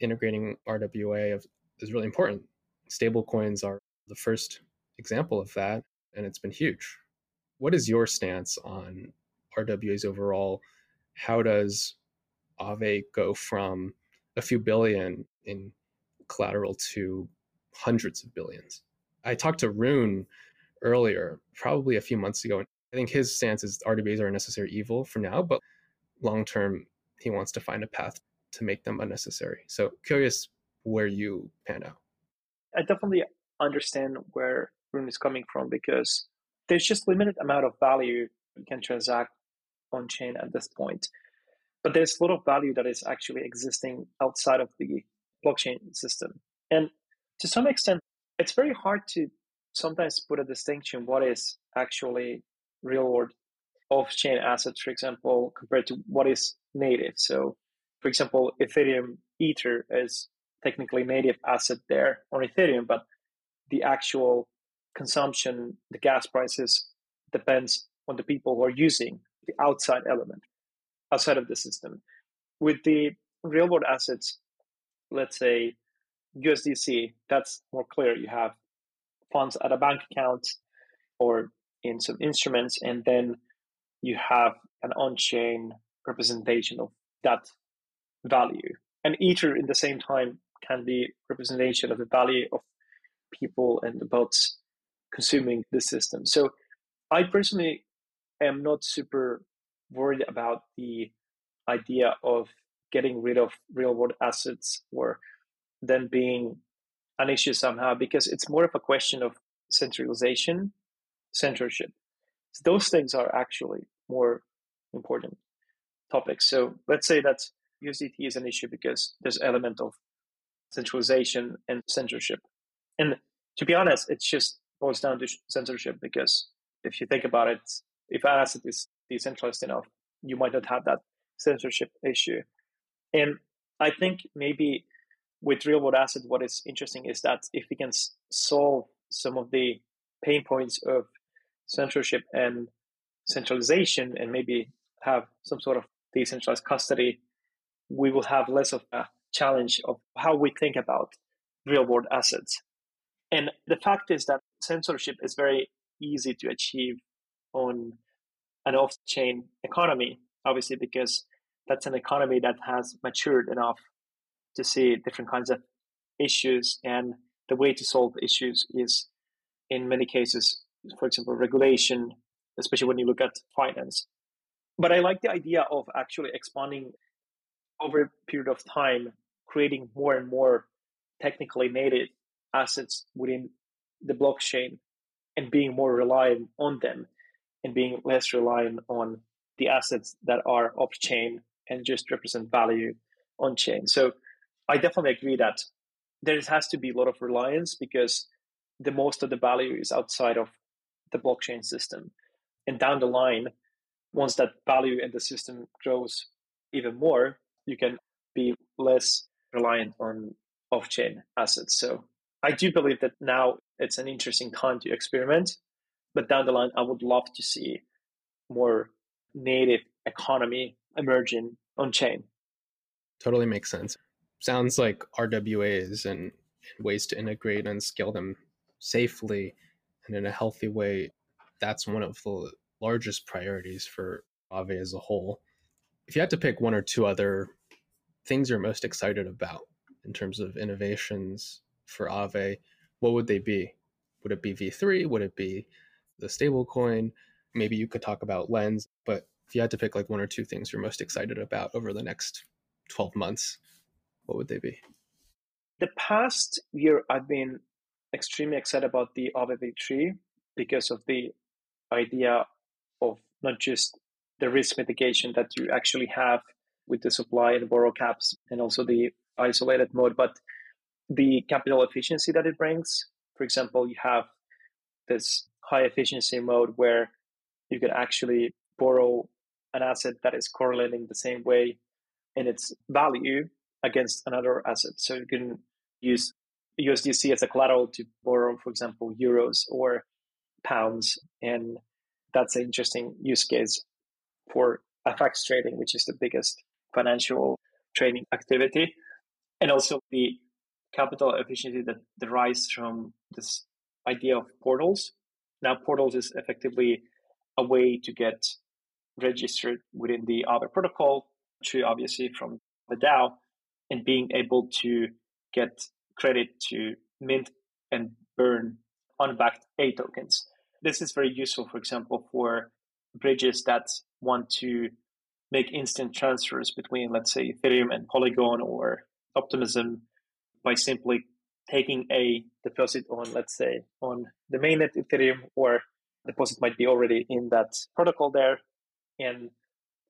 integrating RWA is really important. Stablecoins are the first example of that, and it's been huge. What is your stance on RWAs overall? How does Aave go from a few billion in collateral to hundreds of billions? I talked to Rune earlier, probably a few months ago. I think his stance is RDBs are a necessary evil for now, but long term, he wants to find a path to make them unnecessary. So curious where you pan out. I definitely understand where Rune is coming from because there's just limited amount of value you can transact on chain at this point. But there's a lot of value that is actually existing outside of the blockchain system. And to some extent, it's very hard to sometimes put a distinction what is actually real world off chain assets, for example, compared to what is native. So, for example, Ethereum Ether is technically native asset there on Ethereum, but the actual consumption, the gas prices depends on the people who are using the outside element, outside of the system. With the real world assets, let's say USDC, that's more clear. You have funds at a bank account or in some instruments, and then you have an on chain representation of that value. And Ether, in the same time, can be representation of the value of people and the bots consuming the system. So I personally am not super worried about the idea of getting rid of real world assets or then being an issue somehow because it's more of a question of centralization, censorship. So those things are actually more important topics. So let's say that USDT is an issue because there's element of centralization and censorship. And to be honest, it just boils down to censorship because if you think about it, if an asset is decentralized enough, you might not have that censorship issue. And I think maybe with real world assets, what is interesting is that if we can solve some of the pain points of censorship and centralization and maybe have some sort of decentralized custody, we will have less of a challenge of how we think about real world assets. And the fact is that censorship is very easy to achieve on an off chain economy, obviously, because that's an economy that has matured enough to see different kinds of issues. And the way to solve issues is, in many cases, for example, regulation, especially when you look at finance. But I like the idea of actually expanding over a period of time, creating more and more technically native assets within the blockchain and being more reliant on them and being less reliant on the assets that are off chain and just represent value on chain. So I definitely agree that there has to be a lot of reliance because the most of the value is outside of the blockchain system. And down the line, once that value in the system grows even more, you can be less reliant on off chain assets. So I do believe that now it's an interesting time to experiment. But down the line, I would love to see more native economy emerging on chain. Totally makes sense. Sounds like RWAs and, ways to integrate and scale them safely and in a healthy way. That's one of the largest priorities for Aave as a whole. If you had to pick one or two other things you're most excited about in terms of innovations for Aave, what would they be? Would it be V3? Would it be the stablecoin? Maybe you could talk about Lens, but if you had to pick like one or two things you're most excited about over the next 12 months, what would they be? The past year, I've been extremely excited about the Aave V3 because of the idea of not just the risk mitigation that you actually have with the supply and borrow caps and also the isolated mode, but the capital efficiency that it brings. For example, you have this high efficiency mode where you can actually borrow an asset that is correlating the same way in its value against another asset. So you can use USDC as a collateral to borrow, for example, euros or pounds. And that's an interesting use case for FX trading, which is the biggest financial trading activity. And also the capital efficiency that derives from this idea of portals. Now, portals is effectively a way to get registered within the other protocol, true obviously from the DAO, and being able to get credit to mint and burn unbacked A tokens. This is very useful, for example, for bridges that want to make instant transfers between, let's say, Ethereum and Polygon or Optimism by simply taking a deposit on, let's say, on the mainnet Ethereum, or deposit might be already in that protocol there, and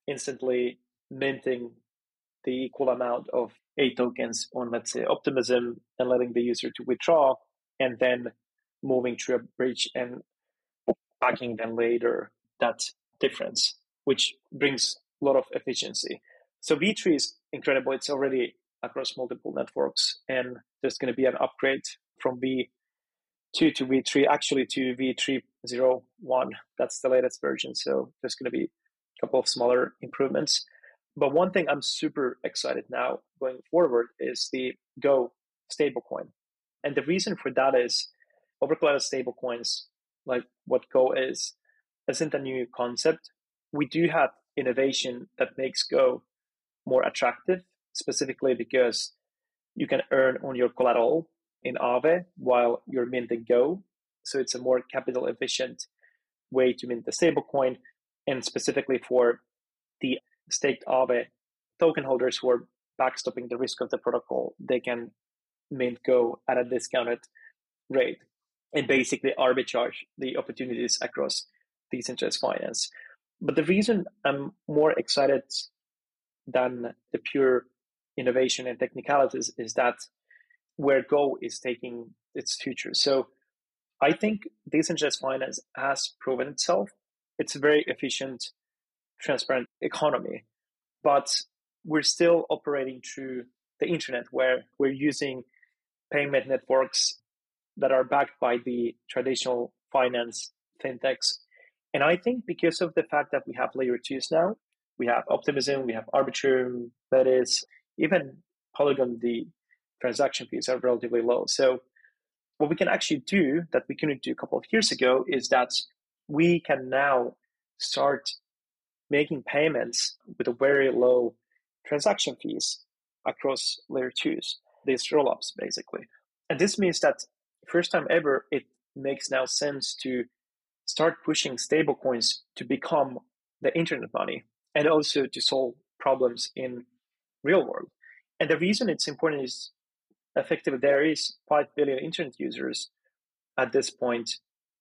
instantly minting the equal amount of A tokens on, let's say, Optimism and letting the user to withdraw, and then moving through a bridge and backing them later that difference, which brings a lot of efficiency. So V3 is incredible. It's already across multiple networks, and there's going to be an upgrade from V2 to V3, actually to V301. That's the latest version. So there's going to be a couple of smaller improvements. But one thing I'm super excited now going forward is the GHO stablecoin. And the reason for that is overcollateralized stablecoins, like what GHO is, isn't a new concept. We do have innovation that makes GHO more attractive, specifically because you can earn on your collateral in Aave while you're minting GHO. So it's a more capital efficient way to mint the stablecoin. And specifically for the staked Aave token holders who are backstopping the risk of the protocol, they can mint GHO at a discounted rate and basically arbitrage the opportunities across decentralized finance. But the reason I'm more excited than the pure innovation and technicalities is that where GHO is taking its future. So I think decentralized finance has proven itself. It's very efficient, transparent economy, but we're still operating through the internet where we're using payment networks that are backed by the traditional finance fintechs. And I think because of the fact that we have layer twos now, we have Optimism, we have Arbitrum, that is, even Polygon, the transaction fees are relatively low. So what we can actually do that we couldn't do a couple of years ago is that we can now start payments with very low transaction fees across layer twos, these rollups basically. And this means that first time ever, it makes now sense to start pushing stablecoins to become the internet money and also to solve problems in real world. And the reason it's important is effectively there is 5 billion internet users at this point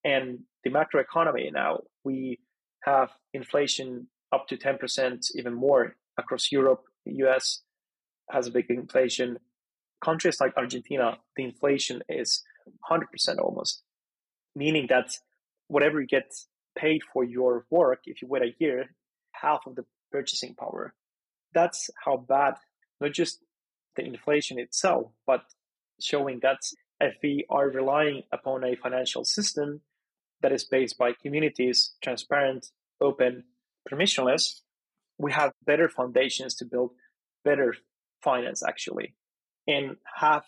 and the macro economy now we have inflation up to 10% even more across europe the us has a big inflation. Countries like argentina the inflation is 100% almost meaning that whatever you get paid for your work if you wait a year half of the purchasing power. That's how bad not just the inflation itself, but showing that if we are relying upon a financial system that is based by communities, transparent, open, permissionless, we have better foundations to build better finance actually and have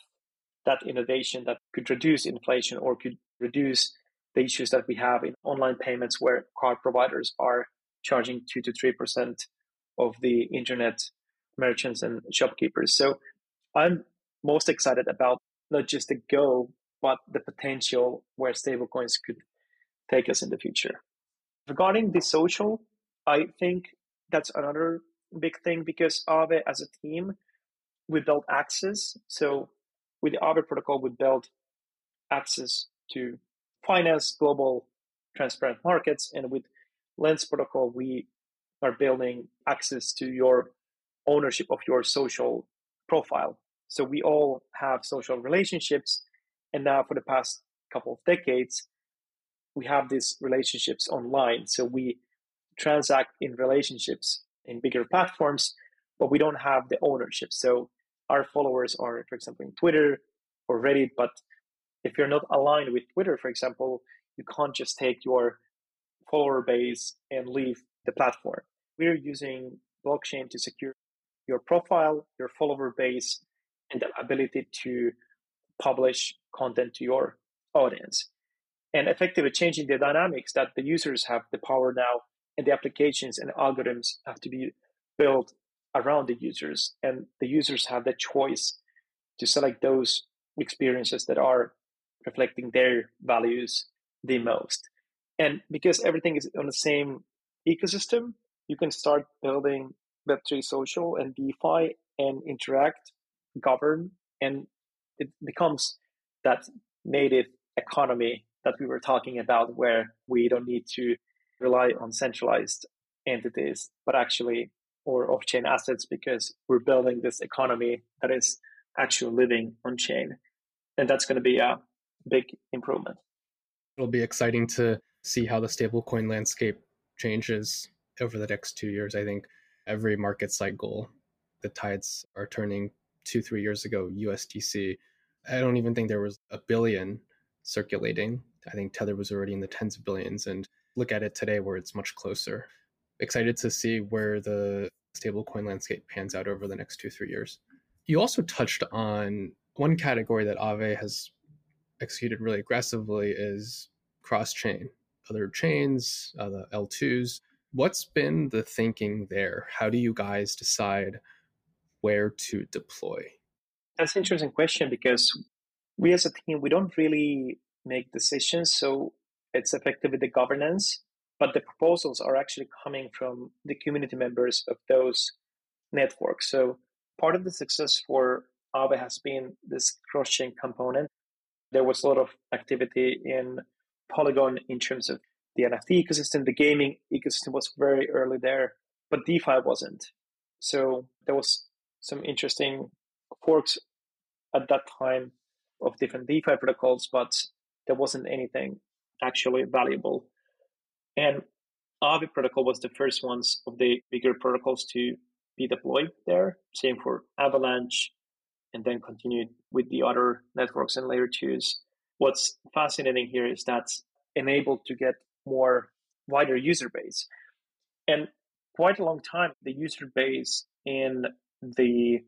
that innovation that could reduce inflation or could reduce the issues that we have in online payments where card providers are charging 2 to 3% of the internet merchants and shopkeepers. So I'm most excited about not just the GHO, but the potential where stablecoins could take us in the future. Regarding the social, I think that's another big thing because Aave as a team, we built access. So with the Aave protocol, we built access to finance global transparent markets. And with Lens protocol, we are building access to your ownership of your social profile. So we all have social relationships. And now, for the past couple of decades, we have these relationships online. So we transact in relationships in bigger platforms, but we don't have the ownership. So our followers are, for example, in Twitter or Reddit. But if you're not aligned with Twitter, for example, you can't just take your follower base and leave the platform. We're using blockchain to secure your profile, your follower base, and the ability to publish content to your audience. And effectively changing the dynamics that the users have the power now, and the applications and algorithms have to be built around the users. And the users have the choice to select those experiences that are reflecting their values the most. And because everything is on the same ecosystem, you can start building Web3 social and DeFi and interact, govern, and it becomes that native economy that we were talking about where we don't need to rely on centralized entities, but actually or off-chain assets because we're building this economy that is actually living on chain. And that's going to be a big improvement. It'll be exciting to see how the stablecoin landscape changes over the next two years. I think every market cycle, the tides are turning two, three years ago, USDC. I don't even think there was a billion circulating. I think Tether was already in the tens of billions. And look at it today where it's much closer. Excited to see where the stablecoin landscape pans out over the next two, three years. You also touched on one category that Aave has executed really aggressively is cross chain, other chains, uh, the L2s. What's been the thinking there? How do you guys decide where to deploy? That's an interesting question because we as a team, we don't really make decisions. So it's effectively the governance, but the proposals are actually coming from the community members of those networks. So part of the success for Aave has been this cross-chain component. There was a lot of activity in Polygon in terms of the NFT ecosystem, the gaming ecosystem was very early there, but DeFi wasn't. So there was some interesting forks at that time of different DeFi protocols, but there wasn't anything actually valuable. And Aave protocol was the first ones of the bigger protocols to be deployed there. Same for Avalanche, and then continued with the other networks and layer twos. What's fascinating here is that's enabled to get more wider user base. And quite a long time, the user base in the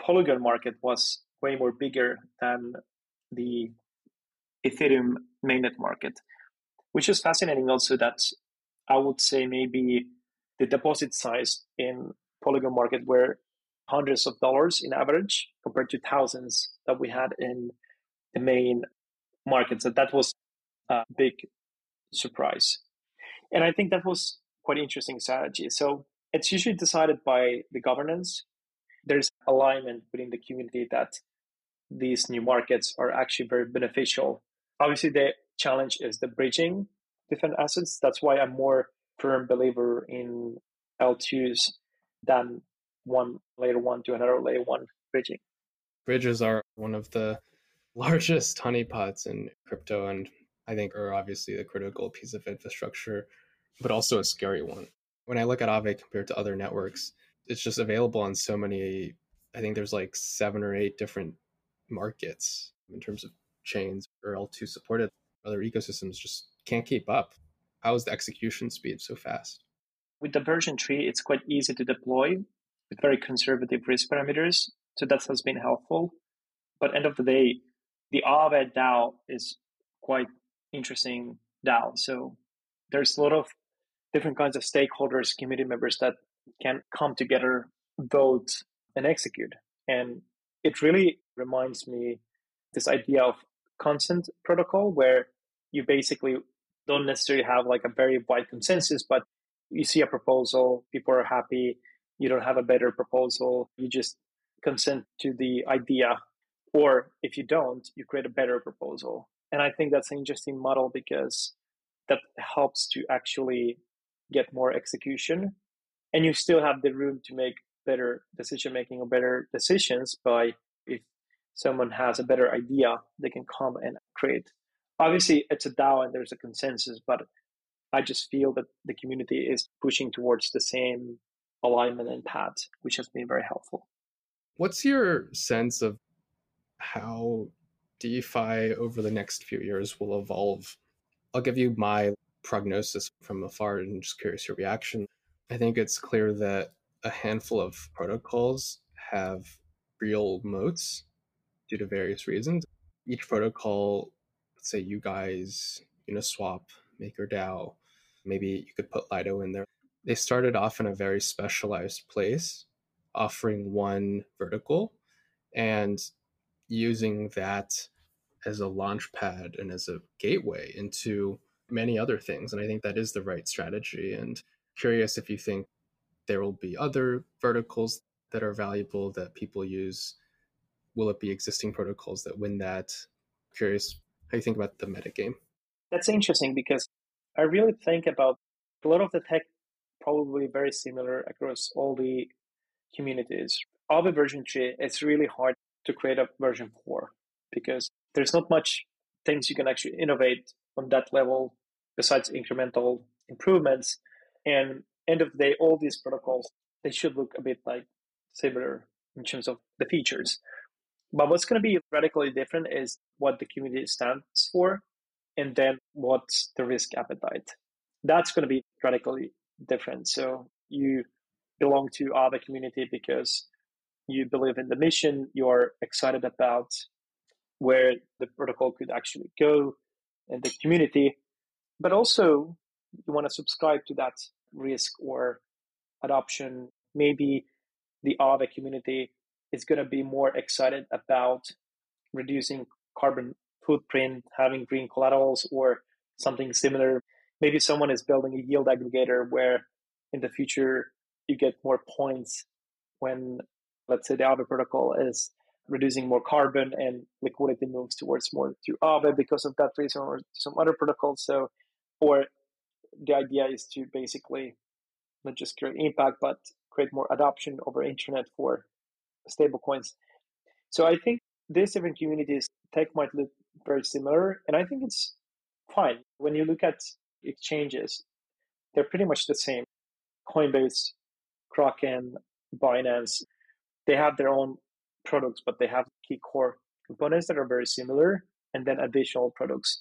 Polygon market was way more bigger than the Ethereum mainnet market, which is fascinating also that I would say maybe the deposit size in Polygon market were hundreds of dollars in average compared to thousands that we had in the main market. So that was a big surprise. And I think that was quite interesting strategy. So it's usually decided by the governance. There's alignment within the community that these new markets are actually very beneficial. Obviously, the challenge is the bridging different assets. That's why I'm more firm believer in L2s than one layer one to another layer one bridging. Bridges are one of the largest honeypots in crypto and I think are obviously a critical piece of infrastructure, but also a scary one. When I look at Aave compared to other networks, it's just available on so many I think there's like seven or eight different markets in terms of chains or L2 supported. Other ecosystems just can't keep up. How is the execution speed so fast? With the version tree, it's quite easy to deploy with very conservative risk parameters. So that has been helpful. But end of the day, the Aave DAO is quite interesting DAO. So there's a lot of different kinds of stakeholders, community members that can come together, vote, and execute. And it really reminds me this idea of consent protocol where you basically don't necessarily have like a very wide consensus, but you see a proposal, people are happy, you don't have a better proposal, you just consent to the idea. Or if you don't, you create a better proposal. And I think that's an interesting model because that helps to actually get more execution. And you still have the room to make better decision making or better decisions by someone has a better idea, they can come and create. Obviously, it's a DAO and there's a consensus, but I just feel that the community is pushing towards the same alignment and path, which has been very helpful. What's your sense of how DeFi over the next few years will evolve? I'll give you my prognosis from afar and just curious your reaction. I think it's clear that a handful of protocols have real moats due to various reasons. Each protocol, let's say you guys, Uniswap, MakerDAO, maybe you could put Lido in there. They started off in a very specialized place, offering one vertical and using that as a launch pad and as a gateway into many other things. And I think that is the right strategy. And curious if you think there will be other verticals that are valuable that people use. Will it be existing protocols that win that? Curious how you think about the metagame. That's interesting because I really think about a lot of the tech probably very similar across all the communities. Of a version 3, it's really hard to create a version 4 because there's not much things you can actually innovate on that level besides incremental improvements. And end of the day, all these protocols, they should look a bit like similar in terms of the features. But what's going to be radically different is what the community stands for and then what's the risk appetite. That's going to be radically different. So you belong to Aave community because you believe in the mission, you're excited about where the protocol could actually go in the community, but also you want to subscribe to that risk or adoption. Maybe the Aave community is going to be more excited about reducing carbon footprint, having green collaterals, or something similar. Maybe someone is building a yield aggregator where in the future you get more points when, let's say, the Aave protocol is reducing more carbon and liquidity moves towards more to Aave because of that reason or some other protocols. So, or the idea is to basically not just create impact, but create more adoption over internet for stablecoins. So I think these different communities tech might look very similar, and I think it's fine. When you look at exchanges, they're pretty much the same. Coinbase, Kraken, Binance, they have their own products, but they have key core components that are very similar, and then additional products.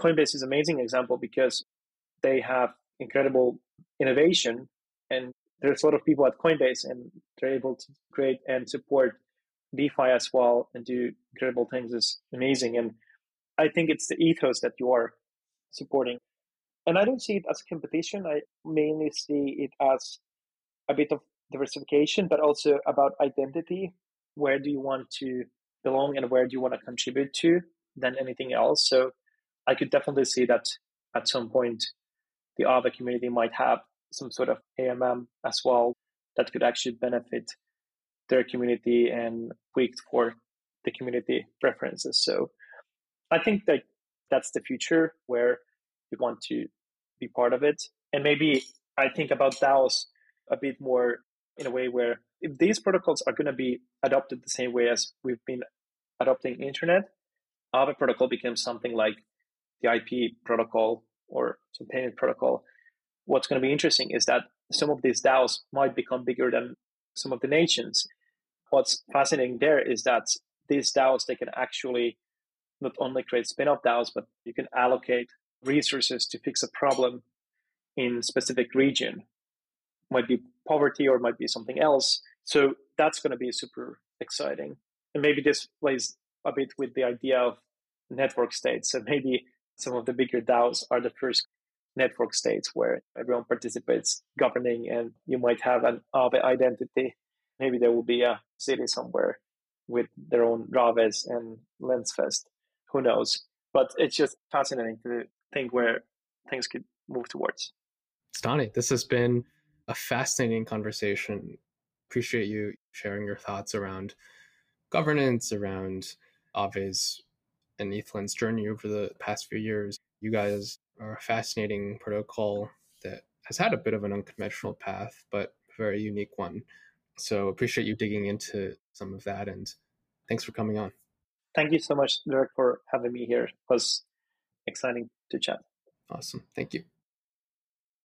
Coinbase is an amazing example because they have incredible innovation, and there's a lot of people at Coinbase, and they're able to create and support DeFi as well and do incredible things. is amazing, and I think it's the ethos that you are supporting. And I don't see it as competition. I mainly see it as a bit of diversification, but also about identity. Where do you want to belong and where do you want to contribute to than anything else? So I could definitely see that at some point the Aave community might have some sort of AMM as well that could actually benefit their community and tweaked for the community preferences. So I think that that's the future where we want to be part of it. And maybe I think about DAOs a bit more in a way where if these protocols are going to be adopted the same way as we've been adopting internet, Aave protocol becomes something like the IP protocol or some payment protocol. What's going to be interesting is that some of these DAOs might become bigger than some of the nations. What's fascinating there is that these DAOs they can actually not only create spin-off DAOs, but you can allocate resources to fix a problem in specific region. Might be poverty or might be something else. So that's going to be super exciting. And maybe this plays a bit with the idea of network states. So maybe some of the bigger DAOs are the first network states where everyone participates governing and you might have an Aave identity. Maybe there will be a city somewhere with their own Raves and Lensfest. Who knows? But it's just fascinating to think where things could move towards. Stani, this has been a fascinating conversation. Appreciate you sharing your thoughts around governance, around Aave's and ETHLend's journey over the past few years. You guys are a fascinating protocol that has had a bit of an unconventional path, but a very unique one. So appreciate you digging into some of that and thanks for coming on. Thank you so much, Derek, for having me here. It was exciting to chat. Awesome. Thank you.